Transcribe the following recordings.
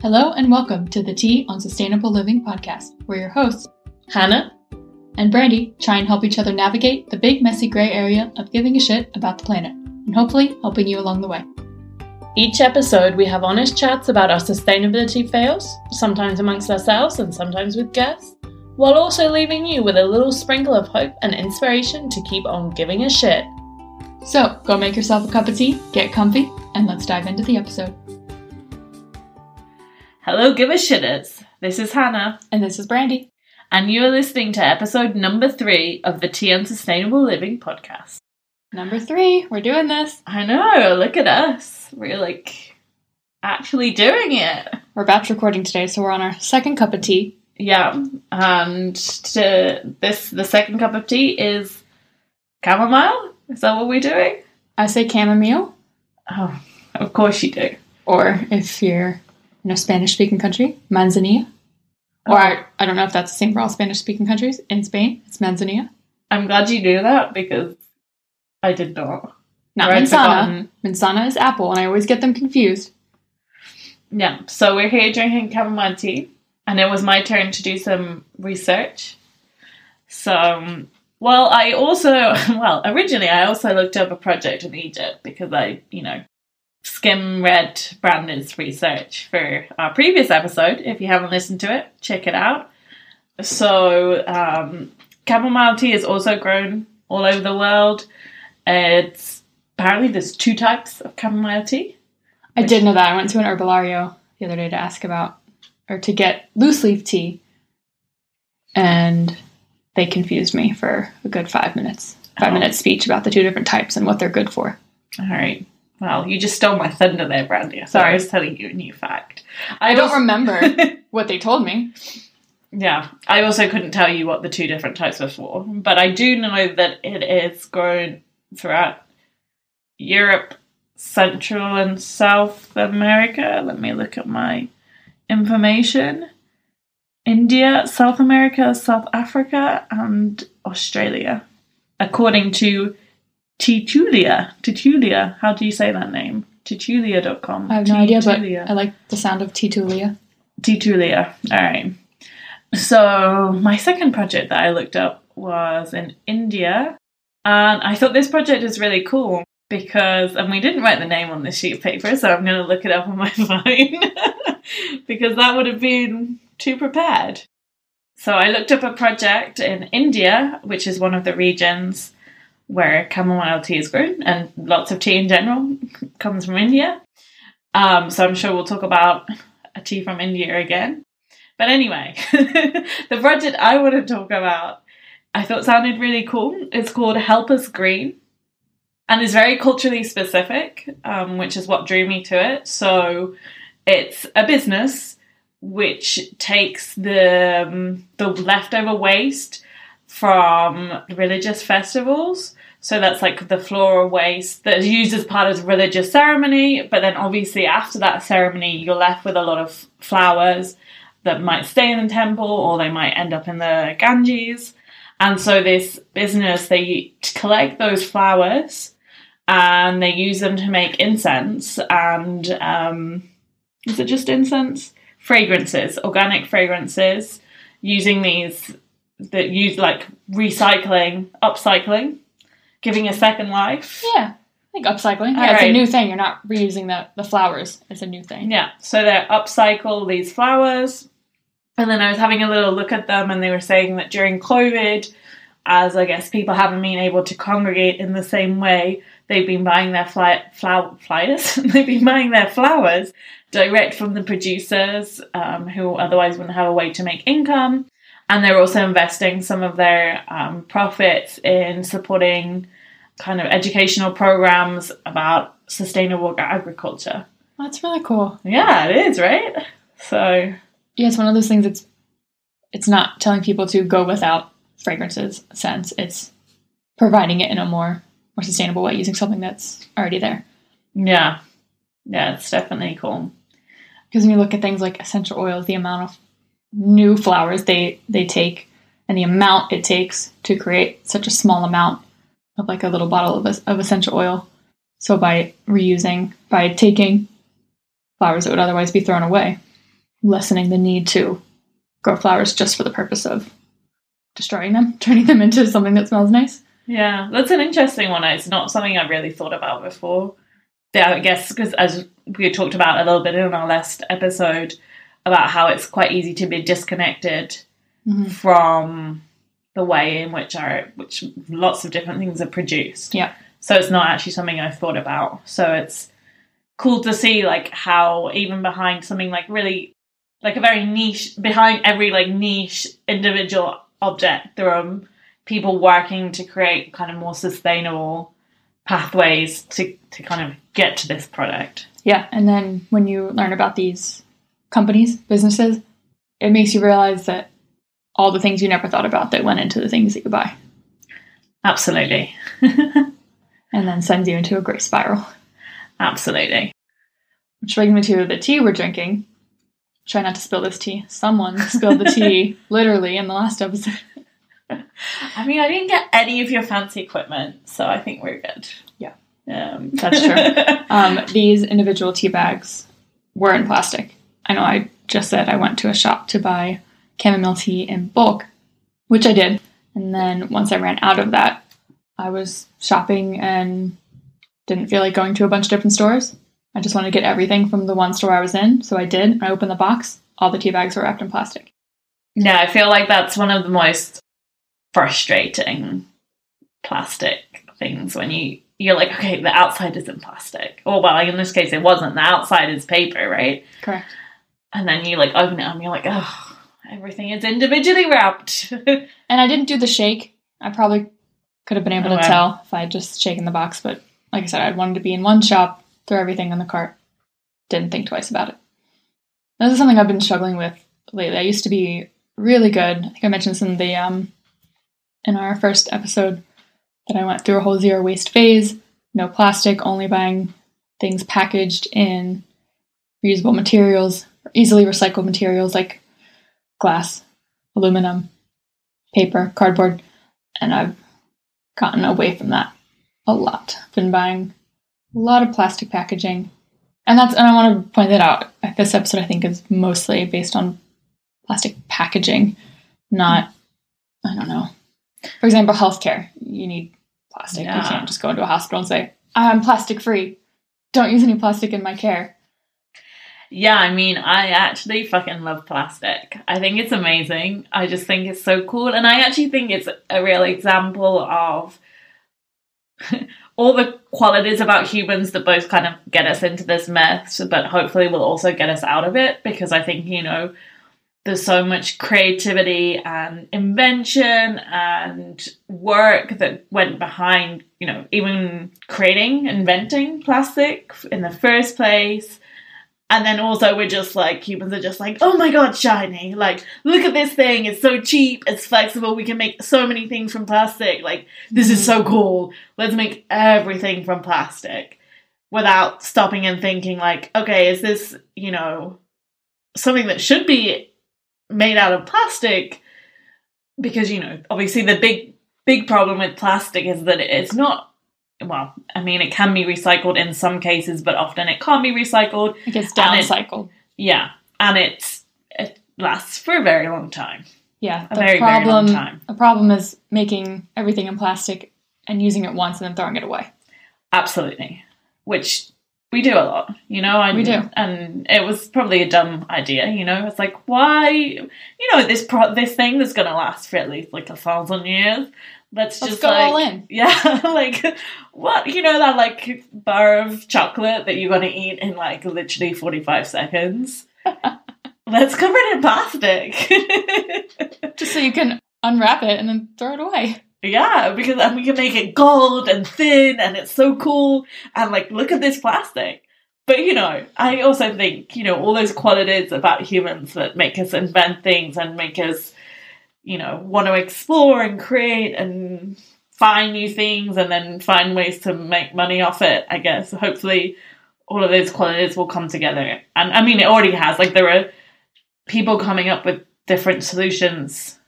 Hello and welcome to the Tea on Sustainable Living podcast, where your hosts, Hannah and Brandy, try and help each other navigate the big, messy gray area of giving a shit about the planet, and hopefully helping you along the way. Each episode, we have honest chats about our sustainability fails, sometimes amongst ourselves and sometimes with guests, while also leaving you with a little sprinkle of hope and inspiration to keep on giving a shit. So go make yourself a cup of tea, get comfy, and let's dive into the episode. Hello, give a shitters. This is Hannah, And this is Brandy. and you are listening to episode number three of the Tea on Sustainable Living podcast. Number three, we're doing this. I know, look at us. We're like actually doing it. We're batch recording today, so we're on our second cup of tea. Yeah, and to this, the second cup of tea is chamomile. Is that what we're doing? I say chamomile, Oh, of course you do. or if you're a Spanish speaking country, manzanilla. Or I, I don't know if that's the same for all Spanish speaking countries. In Spain, it's manzanilla. I'm glad you knew that because I did not. Not manzana. Manzana is apple, and I always get them confused. Yeah, so we're here drinking chamomile tea, and it was my turn to do some research. So, um, well, I also, well, originally I also looked up a project in Egypt because I, you know, skim read Brandy's research for our previous episode. If you haven't listened to it, check it out. So, um, chamomile tea is also grown all over the world. It's apparently there's two types of chamomile tea. I did know that. I went to an herbolario the other day to ask about or to get loose leaf tea, and they confused me for a good five minutes. Five Oh. minute speech about the two different types and what they're good for. All right. Well, you just stole my thunder there, Brandy. So Sorry. I was telling you a new fact. I don't also- remember what they told me. Yeah, I also couldn't tell you what the two different types were for, but I do know that it is grown throughout Europe, Central and South America. Let me look at my information. India, South America, South Africa, and Australia, according to Teatulia. Teatulia, how do you say that name? Teatulia.com. I have no idea, but I like the sound of Teatulia. Teatulia. All right. So my second project that I looked up was in India, and I thought this project is really cool because, and we didn't write the name on the sheet of paper, so I'm going to look it up on my phone because that would have been too prepared. So I looked up a project in India, which is one of the regions where chamomile tea is grown, and lots of tea in general comes from India. Um, so I'm sure we'll talk about a tea from India again. But anyway, the project I want to talk about, I thought sounded really cool. It's called Help Us Green, and is very culturally specific, um, which is what drew me to it. So it's a business which takes the um, the leftover waste from religious festivals. So that's like the floral waste that's used as part of the religious ceremony. But then obviously after that ceremony, you're left with a lot of flowers that might stay in the temple or they might end up in the Ganges. And so this business, they collect those flowers and they use them to make incense and um, is it just incense? Fragrances, organic fragrances, using these that use like recycling, upcycling, giving a second life. Yeah, I think upcycling. Yeah, it's a new thing. You're not reusing the, the flowers. It's a new thing. Yeah, so they upcycle these flowers. And then I was having a little look at them, and they were saying that during COVID, as I guess people haven't been able to congregate in the same way, they've been buying their fly, flower flyers. they've been buying their flowers direct from the producers, um, who otherwise wouldn't have a way to make income. And they're also investing some of their um, profits in supporting kind of educational programs about sustainable agriculture. That's really cool. Yeah, it is, right? So, Yeah, it's one of those things that's it's not telling people to go without fragrances scents. It's providing it in a more more sustainable way using something that's already there. yeah. Yeah, it's definitely cool. Because when you look at things like essential oils, the amount of new flowers they they take and the amount it takes to create such a small amount of like a little bottle of, of essential oil. So by reusing, by taking flowers that would otherwise be thrown away lessening the need to grow flowers just for the purpose of destroying them, turning them into something that smells nice. Yeah, that's an interesting one. It's not something I've really thought about before. Yeah, I guess because as we talked about a little bit in our last episode about how it's quite easy to be disconnected Mhm. from the way in which our which lots of different things are produced. Yeah. So it's not actually something I've thought about. So it's cool to see like how even behind something like really like a very niche behind every like niche individual object there are people working to create kind of more sustainable pathways to to kind of get to this product. Yeah, and then when you learn about these companies, businesses, it makes you realize that all the things you never thought about that went into the things that you buy, Absolutely. and then sends you into a great spiral. Absolutely. Which brings me to the tea we're drinking. Try not to spill this tea. Someone spilled the tea literally in the last episode. I mean, I didn't get any of your fancy equipment, so I think we're good. Yeah. Um, That's true. Um, these individual tea bags were in plastic. I know I just said I went to a shop to buy chamomile tea in bulk, which I did. And then once I ran out of that, I was shopping and didn't feel like going to a bunch of different stores. I just wanted to get everything from the one store I was in. So I did. I opened the box. All the tea bags were wrapped in plastic. yeah, I feel like that's one of the most frustrating plastic things when you you're like, okay, the outside isn't plastic. Or well, in this case, it wasn't. The outside is paper, right? Correct. And then you like open it up and you're like, oh, everything is individually wrapped. And I didn't do the shake. I probably could have been able Oh, to wow. tell if I had just shaken the box, but like I said, I wanted to be in one shop, throw everything in the cart. Didn't think twice about it. This is something I've been struggling with lately. I used to be really good. I think I mentioned this in the um in our first episode that I went through a whole zero waste phase. No plastic, only buying things packaged in reusable materials, easily recycled materials like glass, aluminum, paper, cardboard, and I've gotten away from that a lot. I've been buying a lot of plastic packaging. And that's and I want to point that out. This episode I think is mostly based on plastic packaging, not I don't know. For example, healthcare. You need plastic. You can't just go into a hospital and say, I'm plastic free. Don't use any plastic in my care. Yeah, I mean, I actually fucking love plastic. I think it's amazing. I just think it's so cool. And I actually think it's a real example of all the qualities about humans that both kind of get us into this mess, but hopefully will also get us out of it. Because I think, you know, there's so much creativity and invention and work that went behind, you know, even creating, inventing plastic in the first place. And then also we're just like humans are just like, oh my god, shiny! Like, look at this thing. It's so cheap. It's flexible. We can make so many things from plastic. Like, this is so mm. cool. Let's make everything from plastic, without stopping and thinking like, okay, is this you know something that should be made out of plastic? Because you know, obviously the big big problem with plastic is that it's not. Well, I mean, it can be recycled in some cases, but often it can't be recycled. It gets And it- downcycled. Yeah, and it's it lasts for a very long time. Yeah. A very, very long time. The problem is making everything in plastic and using it once and then throwing it away. Absolutely, which we do a lot, you know. And, We do. and it was probably a dumb idea, you know. It's like why, you know, this pro- this thing that's gonna last for at least like a thousand years. Let's, Let's just go like, all in. Yeah, like what you know that like bar of chocolate that you're gonna eat in like literally forty five seconds. Let's cover it in plastic. Just so you can unwrap it and then throw it away. Yeah, because then we can make it gold and thin and it's so cool. And like, look at this plastic. But you know, I also think, you know, all those qualities about humans that make us invent things and make us, you know, want to explore and create and find new things and then find ways to make money off it, I guess. Hopefully, all of those qualities will come together. And I mean, it already has. Like, there are people coming up with different solutions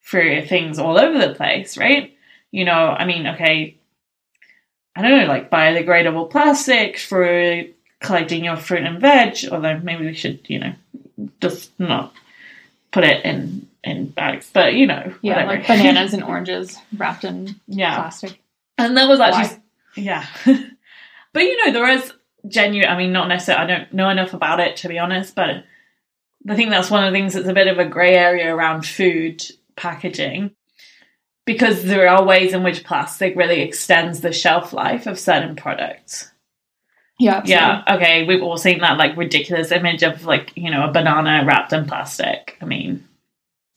for things all over the place, right? You know, I mean, okay, I don't know, like biodegradable plastic for collecting your fruit and veg, although maybe we should, you know, just not put it in in bags. But you know, Yeah, whatever. like bananas and oranges wrapped in yeah, plastic. and that was actually Why? yeah. but you know, there is genuine. I mean, not necessarily. I don't know enough about it to be honest, but I think that's one of the things that's a bit of a grey area around food packaging because there are ways in which plastic really extends the shelf life of certain products. Yeah, absolutely. Yeah, okay, we've all seen that like ridiculous image of like, you know, a banana wrapped in plastic. I mean,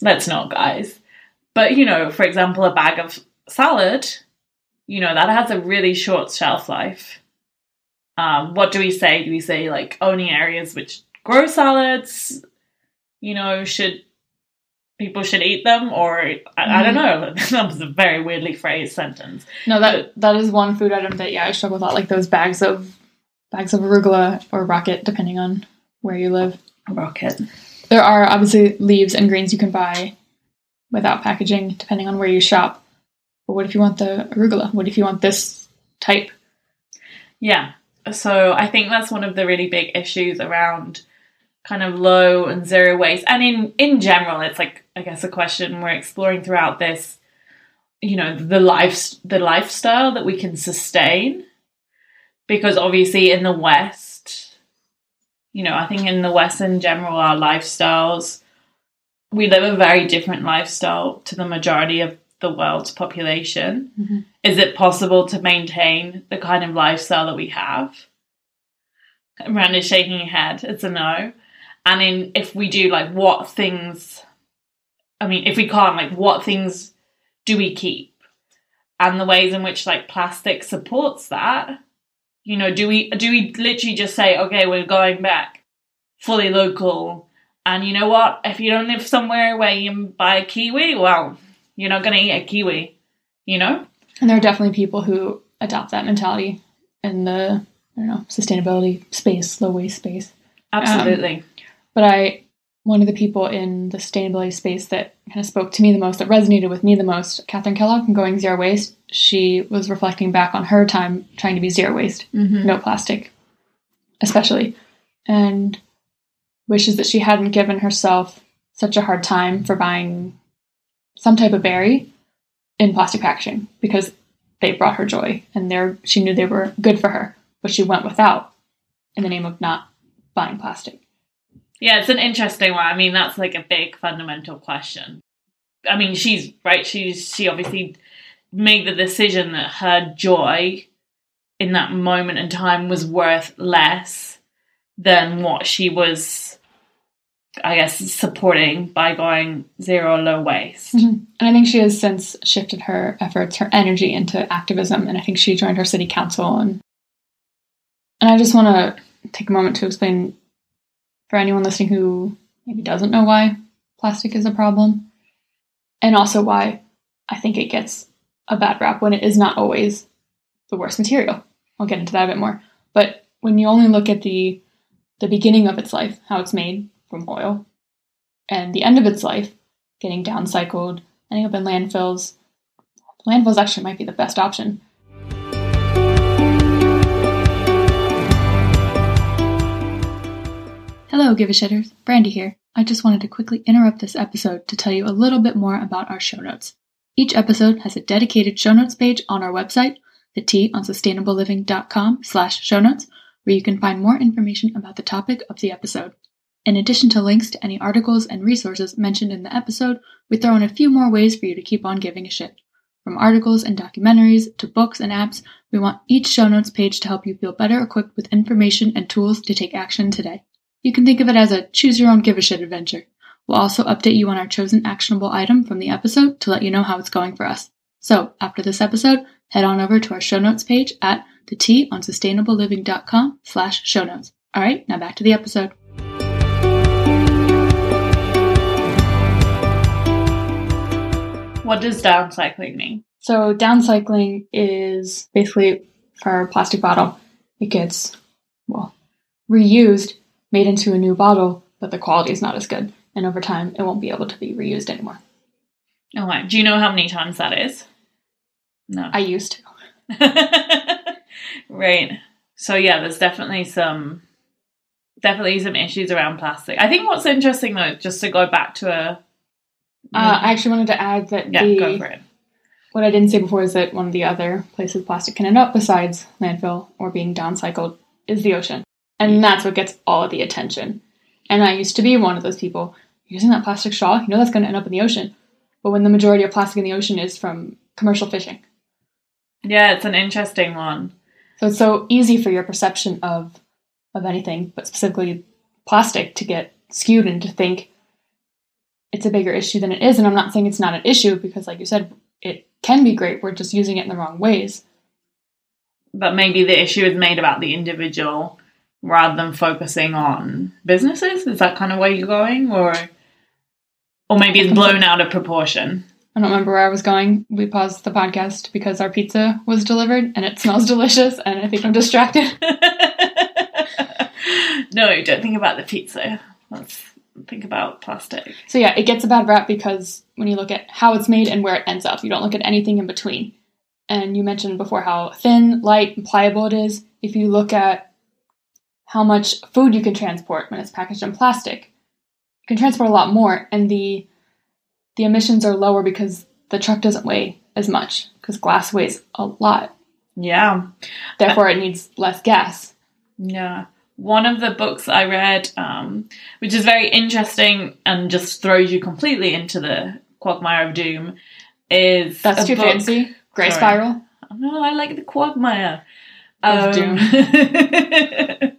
let's not, guys. But, you know, for example, a bag of salad, you know, that has a really short shelf life. Um, what do we say? Do we say like only areas which grow salads, you know, should people should eat them? Or I, I don't know. that was a very weirdly phrased sentence. No, that that is one food item that yeah I struggle with. a lot, Like those bags of bags of arugula or rocket, depending on where you live. Rocket. There are obviously leaves and greens you can buy without packaging, depending on where you shop. But what if you want the arugula? What if you want this type? Yeah. So I think that's one of the really big issues around kind of low and zero waste. And in in general, it's like I guess a question we're exploring throughout this, you know, the life the lifestyle that we can sustain. Because obviously in the West, you know, I think in the West in general, our lifestyles we live a very different lifestyle to the majority of the world's population. Mhm. Is it possible to maintain the kind of lifestyle that we have? Miranda's shaking her head. It's a no. And in if we do, like, what things? I mean, if we can't, like, what things do we keep? And the ways in which like plastic supports that. You know, do we do we literally just say, okay, we're going back fully local? And you know what? If you don't live somewhere where you buy a kiwi, well, you're not going to eat a kiwi. You know? And there are definitely people who adopt that mentality in the I don't know sustainability space, low waste space. Absolutely. Um, but I, one of the people in the sustainability space that kind of spoke to me the most, that resonated with me the most, Katherine Kellogg from Going Zero Waste, she was reflecting back on her time trying to be zero waste, mm-hmm. no plastic, especially, and wishes that she hadn't given herself such a hard time for buying some type of berry in plastic packaging because they brought her joy and they she knew they were good for her, but she went without in the name of not buying plastic. Yeah, it's an interesting one. I mean, that's like a big fundamental question. I mean, she's right. She's she obviously made the decision that her joy in that moment in time was worth less than what she was, I guess, supporting by going zero low waste. Mhm. And I think she has since shifted her efforts, her energy into activism, and I think she joined her city council. And and I just want to take a moment to explain for anyone listening who maybe doesn't know why plastic is a problem, and also why I think it gets a bad rap when it is not always the worst material. I'll get into that a bit more. But when you only look at the the beginning of its life, how it's made from oil, and the end of its life, getting downcycled, ending up in landfills. Landfills actually might be the best option. Give a Shitters. Brandy here. I just wanted to quickly interrupt this episode to tell you a little bit more about our show notes. Each episode has a dedicated show notes page on our website, the Tea on sustainableliving.com slash show notes, where you can find more information about the topic of the episode. In addition to links to any articles and resources mentioned in the episode, we throw in a few more ways for you to keep on giving a shit. From articles and documentaries to books and apps, we want each show notes page to help you feel better equipped with information and tools to take action today. You can think of it as a choose your own give a shit adventure. We'll also update you on our chosen actionable item from the episode to let you know how it's going for us. So, after this episode, head on over to our show notes page at the Tea on sustainableliving.com slash show notes. All right, now back to the episode. What does downcycling mean? So downcycling is basically for a plastic bottle, it gets well reused, made into a new bottle, but the quality is not as good, and over time it won't be able to be reused anymore. Oh, wow. Do you know how many times that is? No. I used to. right. So yeah, there's definitely some definitely some issues around plastic. I think what's interesting though, just to go back to a Uh, I actually wanted to add that yeah, the go for it. what I didn't say before is that one of the other places plastic can end up besides landfill or being downcycled is the ocean. And that's what gets all of the attention. And I used to be one of those people using that plastic straw, you know that's going to end up in the ocean. But when the majority of plastic in the ocean is from commercial fishing. Yeah, it's an interesting one. So it's so easy for your perception of of anything, but specifically plastic, to get skewed and to think it's a bigger issue than it is. And I'm not saying it's not an issue because, like you said, it can be great. We're just using it in the wrong ways. But maybe the issue is made about the individual rather than focusing on businesses. Is that kind of where you're going, or or maybe it's blown out of proportion? I don't remember where I was going. We paused the podcast because our pizza was delivered and it smells delicious, and I think I'm distracted. no, don't think about the pizza. Let's think about plastic. So yeah, it gets a bad rap because when you look at how it's made and where it ends up, you don't look at anything in between. And you mentioned before how thin, light, and pliable it is. If you look at how much food you can transport when it's packaged in plastic, you can transport a lot more, and the the emissions are lower because the truck doesn't weigh as much because glass weighs a lot. Yeah. Therefore, it needs less gas. Yeah. One of the books I read, um, which is very interesting and just throws you completely into the quagmire of doom, is That's too book- fancy. Gray Sorry. spiral. No, I like the quagmire. Um,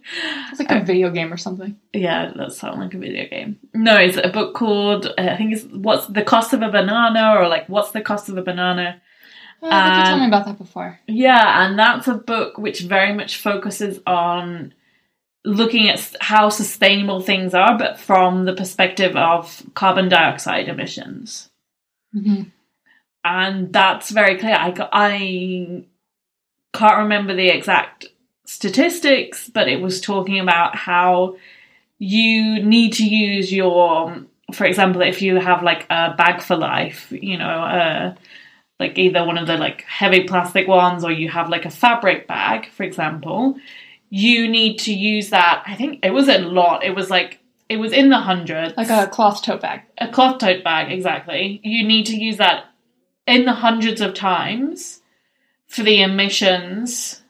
It's like a video game or something. yeah, that sounds like a video game. No, it's a book called uh, I think it's what's the cost of a banana or like what's the cost of a banana. Oh, I think you told Um, me about that before. Yeah, and that's a book which very much focuses on looking at how sustainable things are, but from the perspective of carbon dioxide emissions. hmm And that's very clear. I, I can't remember the exact statistics, but it was talking about how you need to use your, for example, if you have like a bag for life, you know, uh, like either one of the like heavy plastic ones or you have like a fabric bag, for example, you need to use that. I think it was a lot. It was like, it was in the hundreds Like a cloth tote bag. a cloth tote bag exactly you need to use that in the hundreds of times for the emissions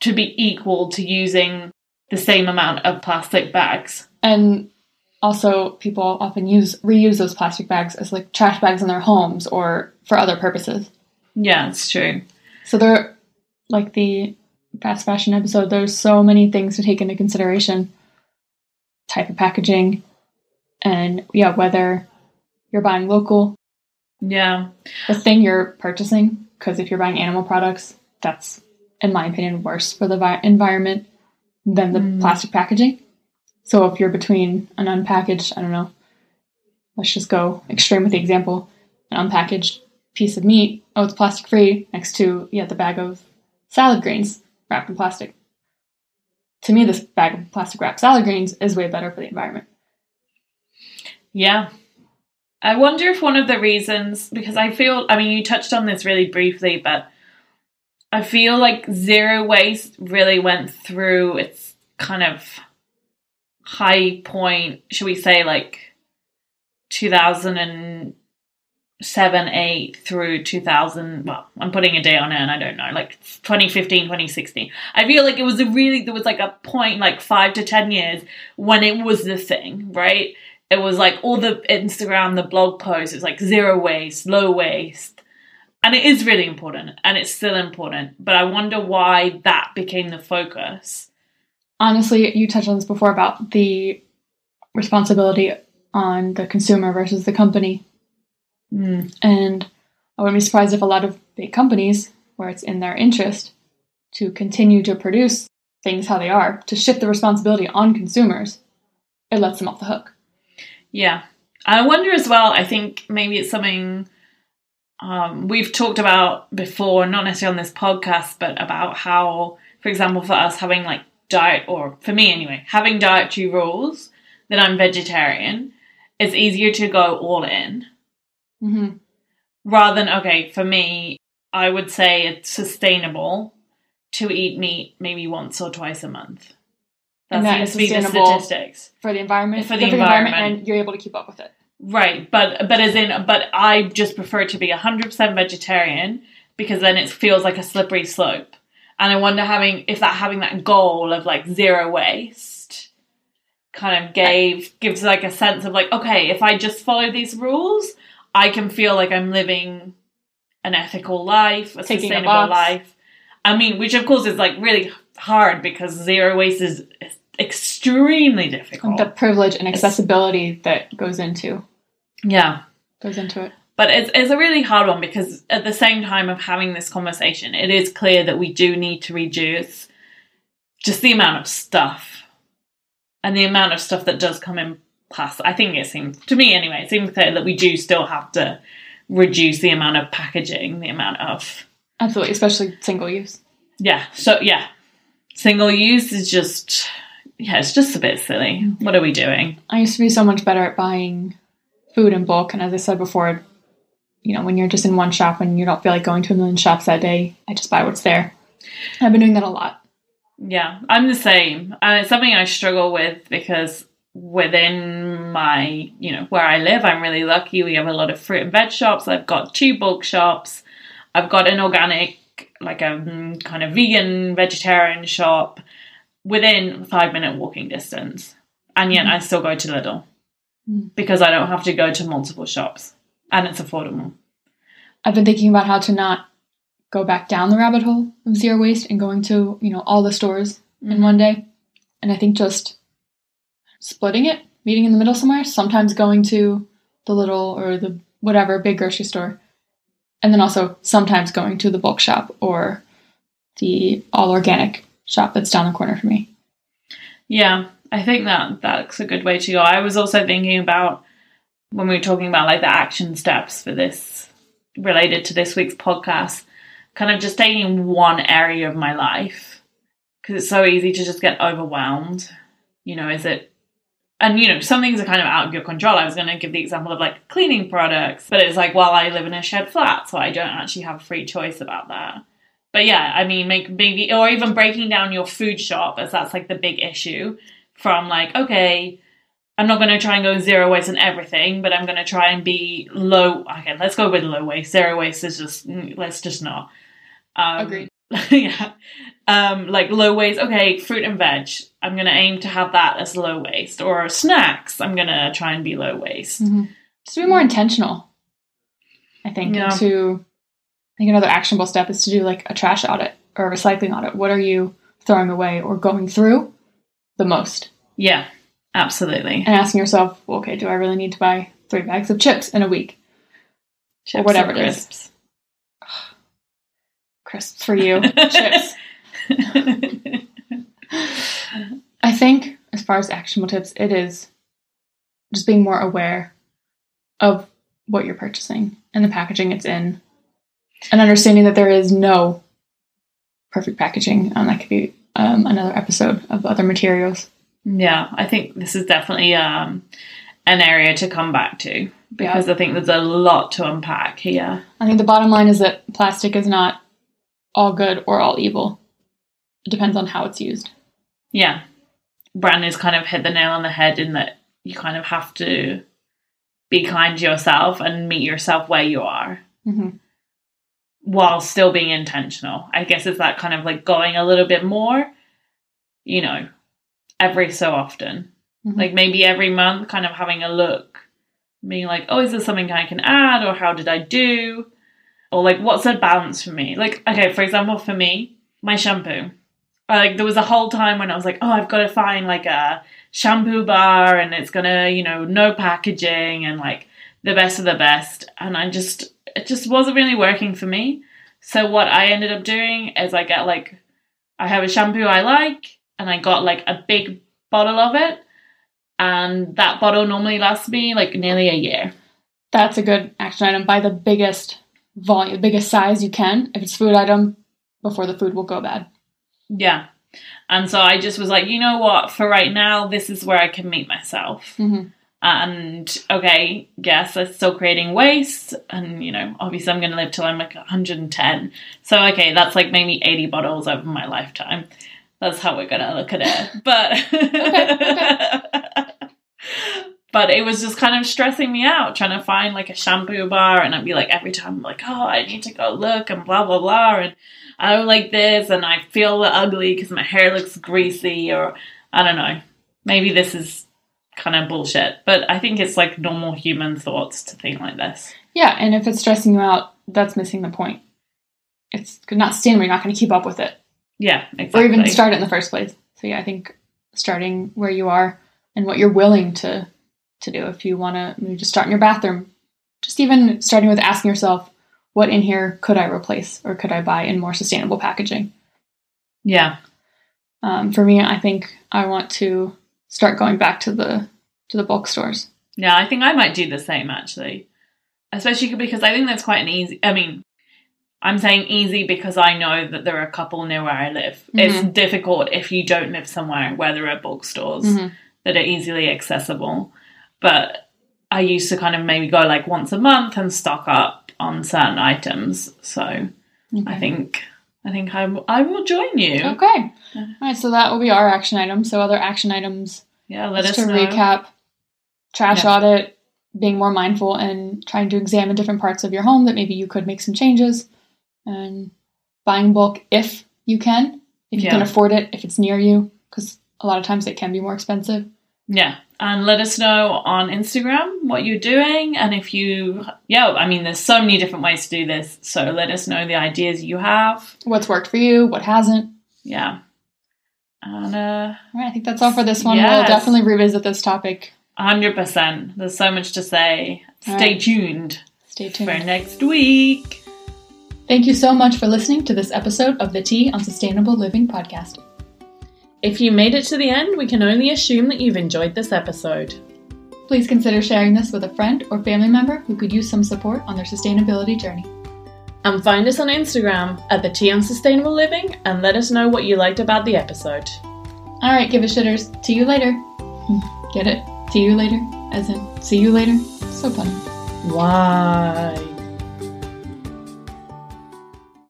to be equal to using the same amount of plastic bags And also, people often use reuse those plastic bags as like trash bags in their homes or for other purposes. yeah it's true So they're like the fast fashion episode. There's so many things to take into consideration: type of packaging, and yeah, whether you're buying local, yeah the thing you're purchasing. Because if you're buying animal products, that's in my opinion worse for the vi- environment than the Mm. plastic packaging. So if you're between an unpackaged, I don't know, let's just go extreme with the example, an unpackaged piece of meat, oh, it's plastic free, next to yeah, the bag of salad greens wrapped in plastic. To me, this bag of plastic wrapped salad greens is way better for the environment. yeah i wonder if one of the reasons because i feel i mean you touched on this really briefly but i feel like zero waste really went through its kind of high point should we say like 2007 8 through 2000 well i'm putting a day on it and i don't know like 2015 2016 i feel like it was a really there was like a point like 5 to 10 years when it was the thing right it was like all the instagram the blog posts it's like zero waste low waste and it is really important and it's still important but i wonder why that became the focus Honestly, you touched on this before about the responsibility on the consumer versus the company. Mm, And I wouldn't be surprised if a lot of big companies, where it's in their interest to continue to produce things how they are, to shift the responsibility on consumers, it lets them off the hook. Yeah. I wonder as well, I think maybe it's something um, we've talked about before, not necessarily on this podcast, but about how, for example, for us having like diet, or for me anyway, having dietary rules that I'm vegetarian, it's easier to go all in Mm-hmm. rather than, okay, for me, I would say it's sustainable to eat meat maybe once or twice a month. That And that is to be the sustainable. statistics. for the environment, For the good environment. and you're able to keep up with it. Right, but but as in, but I just prefer to be hundred percent vegetarian because then it feels like a slippery slope, and I wonder having if that having that goal of like zero waste kind of gave gives like a sense of like okay, if I just follow these rules, I can feel like I'm living an ethical life, a a sustainable box. life. I mean, which of course is like really hard because zero waste is extremely difficult. The privilege and accessibility that goes into yeah. goes into it. But it's, it's a really hard one because at the same time of having this conversation, it is clear that we do need to reduce just the amount of stuff and the amount of stuff that does come in plastic. I think it seems, to me anyway, it seems clear that we do still have to reduce the amount of packaging, the amount of, Absolutely, especially single use. yeah. So, yeah, single use is just, yeah, it's just a bit silly. What are we doing? I used to be so much better at buying food in bulk, and as I said before, you know, when you're just in one shop and you don't feel like going to a million shops that day, I just buy what's there. I've been doing that a lot. Yeah, I'm the same. And it's something I struggle with because within my, you know, where I live, I'm really lucky. We have a lot of fruit and veg shops. I've got two bulk shops. I've got an organic, like a mm, kind of vegan, vegetarian shop within five minute walking distance. And yet I still go to Lidl Mm. because I don't have to go to multiple shops and it's affordable. I've been thinking about how to not go back down the rabbit hole of zero waste and going to, you know, all the stores in one day. And I think just splitting it, meeting in the middle somewhere, sometimes going to the Lidl or the whatever big grocery store. And then also sometimes going to the bulk shop or the all organic shop that's down the corner for me. Yeah, I think that that's a good way to go. I was also thinking about when we were talking about like the action steps for this related to this week's podcast, kind of just taking one area of my life because it's so easy to just get overwhelmed. You know, is it and you know, some things are kind of out of your control. I was going to give the example of like cleaning products, but it's like, well, I live in a shared flat, so I don't actually have free choice about that. But yeah, I mean, make maybe or even breaking down your food shop as that's like the big issue. From like, okay, I'm not going to try and go zero waste in everything, but I'm going to try and be low. Okay, let's go with low waste. Zero waste is just let's just not. Um, Agreed. yeah. Um, like low waste. Okay, fruit and veg. I'm going to aim to have that as low waste. Or snacks. I'm going to try and be low waste. Mm-hmm. Just to be more mm. intentional, I think. Yeah. To I think another actionable step is to do like a trash audit or a recycling audit. What are you throwing away or going through the most? Yeah, absolutely. And asking yourself, well, okay, do I really need to buy three bags of chips in a week? Chips whatever or it is. crisps. Crisps for you, chips. I think as far as actionable tips, it is just being more aware of what you're purchasing and the packaging it's in, and understanding that there is no perfect packaging. And that could be um, another episode of other materials. Yeah, I think this is definitely um, an area to come back to because I think there's a lot to unpack here. I think the bottom line is that plastic is not all good or all evil. It depends on how it's used. Yeah, Brandy has kind of hit the nail on the head in that you kind of have to be kind to yourself and meet yourself where you are hmm while still being intentional. I guess it's that kind of like going a little bit more, you know, every so often. Mhm. Like maybe every month, kind of having a look, being like, oh, is there something I can add? Or how did I do? Or like, what's a balance for me? Like, okay, for example, for me, my shampoo. Like, there was a whole time when I was like, oh, I've got to find like a shampoo bar and it's gonna, you know, no packaging and like the best of the best. And I just, it just wasn't really working for me. So what I ended up doing is I get like, I have a shampoo I like and I got like a big bottle of it. And that bottle normally lasts me like nearly a year. That's a good action item. Buy the biggest volume, biggest size you can. If it's food item, before the food will go bad. Yeah. And so I just was like, you know what? For right now, this is where I can meet myself. Mm-hmm. And okay, yes, I'm still creating waste. And, you know, obviously I'm going to live till I'm like 110. So, okay, that's like maybe 80 bottles over my lifetime. That's how we're gonna look at it. But okay. but it was just kind of stressing me out trying to find like a shampoo bar and I'd be like every time I'm like, oh I need to go look and blah blah blah and I don't like this and I feel ugly because my hair looks greasy or I don't know. Maybe this is kind of bullshit. But I think it's like normal human thoughts to think like this. Yeah, and if it's stressing you out, that's missing the point. It's not sustainable. You're not going to keep up with it, Yeah, exactly. or even start it in the first place. So yeah, I think starting where you are and what you're willing to to do. If you want to maybe just start in your bathroom, just even starting with asking yourself, what in here could I replace or could I buy in more sustainable packaging? Yeah. Um, for me, I think I want to start going back to the to the bulk stores. Yeah, I think I might do the same actually. Especially because I think that's quite an easy I mean I'm saying easy because I know that there are a couple near where I live. It's difficult if you don't live somewhere where there are bulk stores Mhm. that are easily accessible. But I used to kind of maybe go like once a month and stock up on certain items. So I Okay. think I think I, will- I will join you. Okay. Yeah. All right. So that will be our action item. So other action items Yeah, let just us to know. recap: trash Yeah. audit, being more mindful, and trying to examine different parts of your home that maybe you could make some changes, and buying bulk if you can, if you can afford it, if it's near you, because a lot of times it can be more expensive. Yeah. And let us know on Instagram what you're doing. And if you, yeah, I mean, there's so many different ways to do this. So let us know the ideas you have. What's worked for you? What hasn't? Yeah. And uh, All right. I think that's all for this one. We'll definitely revisit this topic. 100%. There's so much to say. Stay right. tuned Stay tuned for next week. Thank you so much for listening to this episode of the Tea on Sustainable Living podcast. If you made it to the end, we can only assume that you've enjoyed this episode. Please consider sharing this with a friend or family member who could use some support on their sustainability journey. And find us on Instagram at the Tea on Sustainable Living and let us know what you liked about the episode. All right, give it shitters. See you later. Hmm, get it? See you later? As in, see you later? So funny. Why?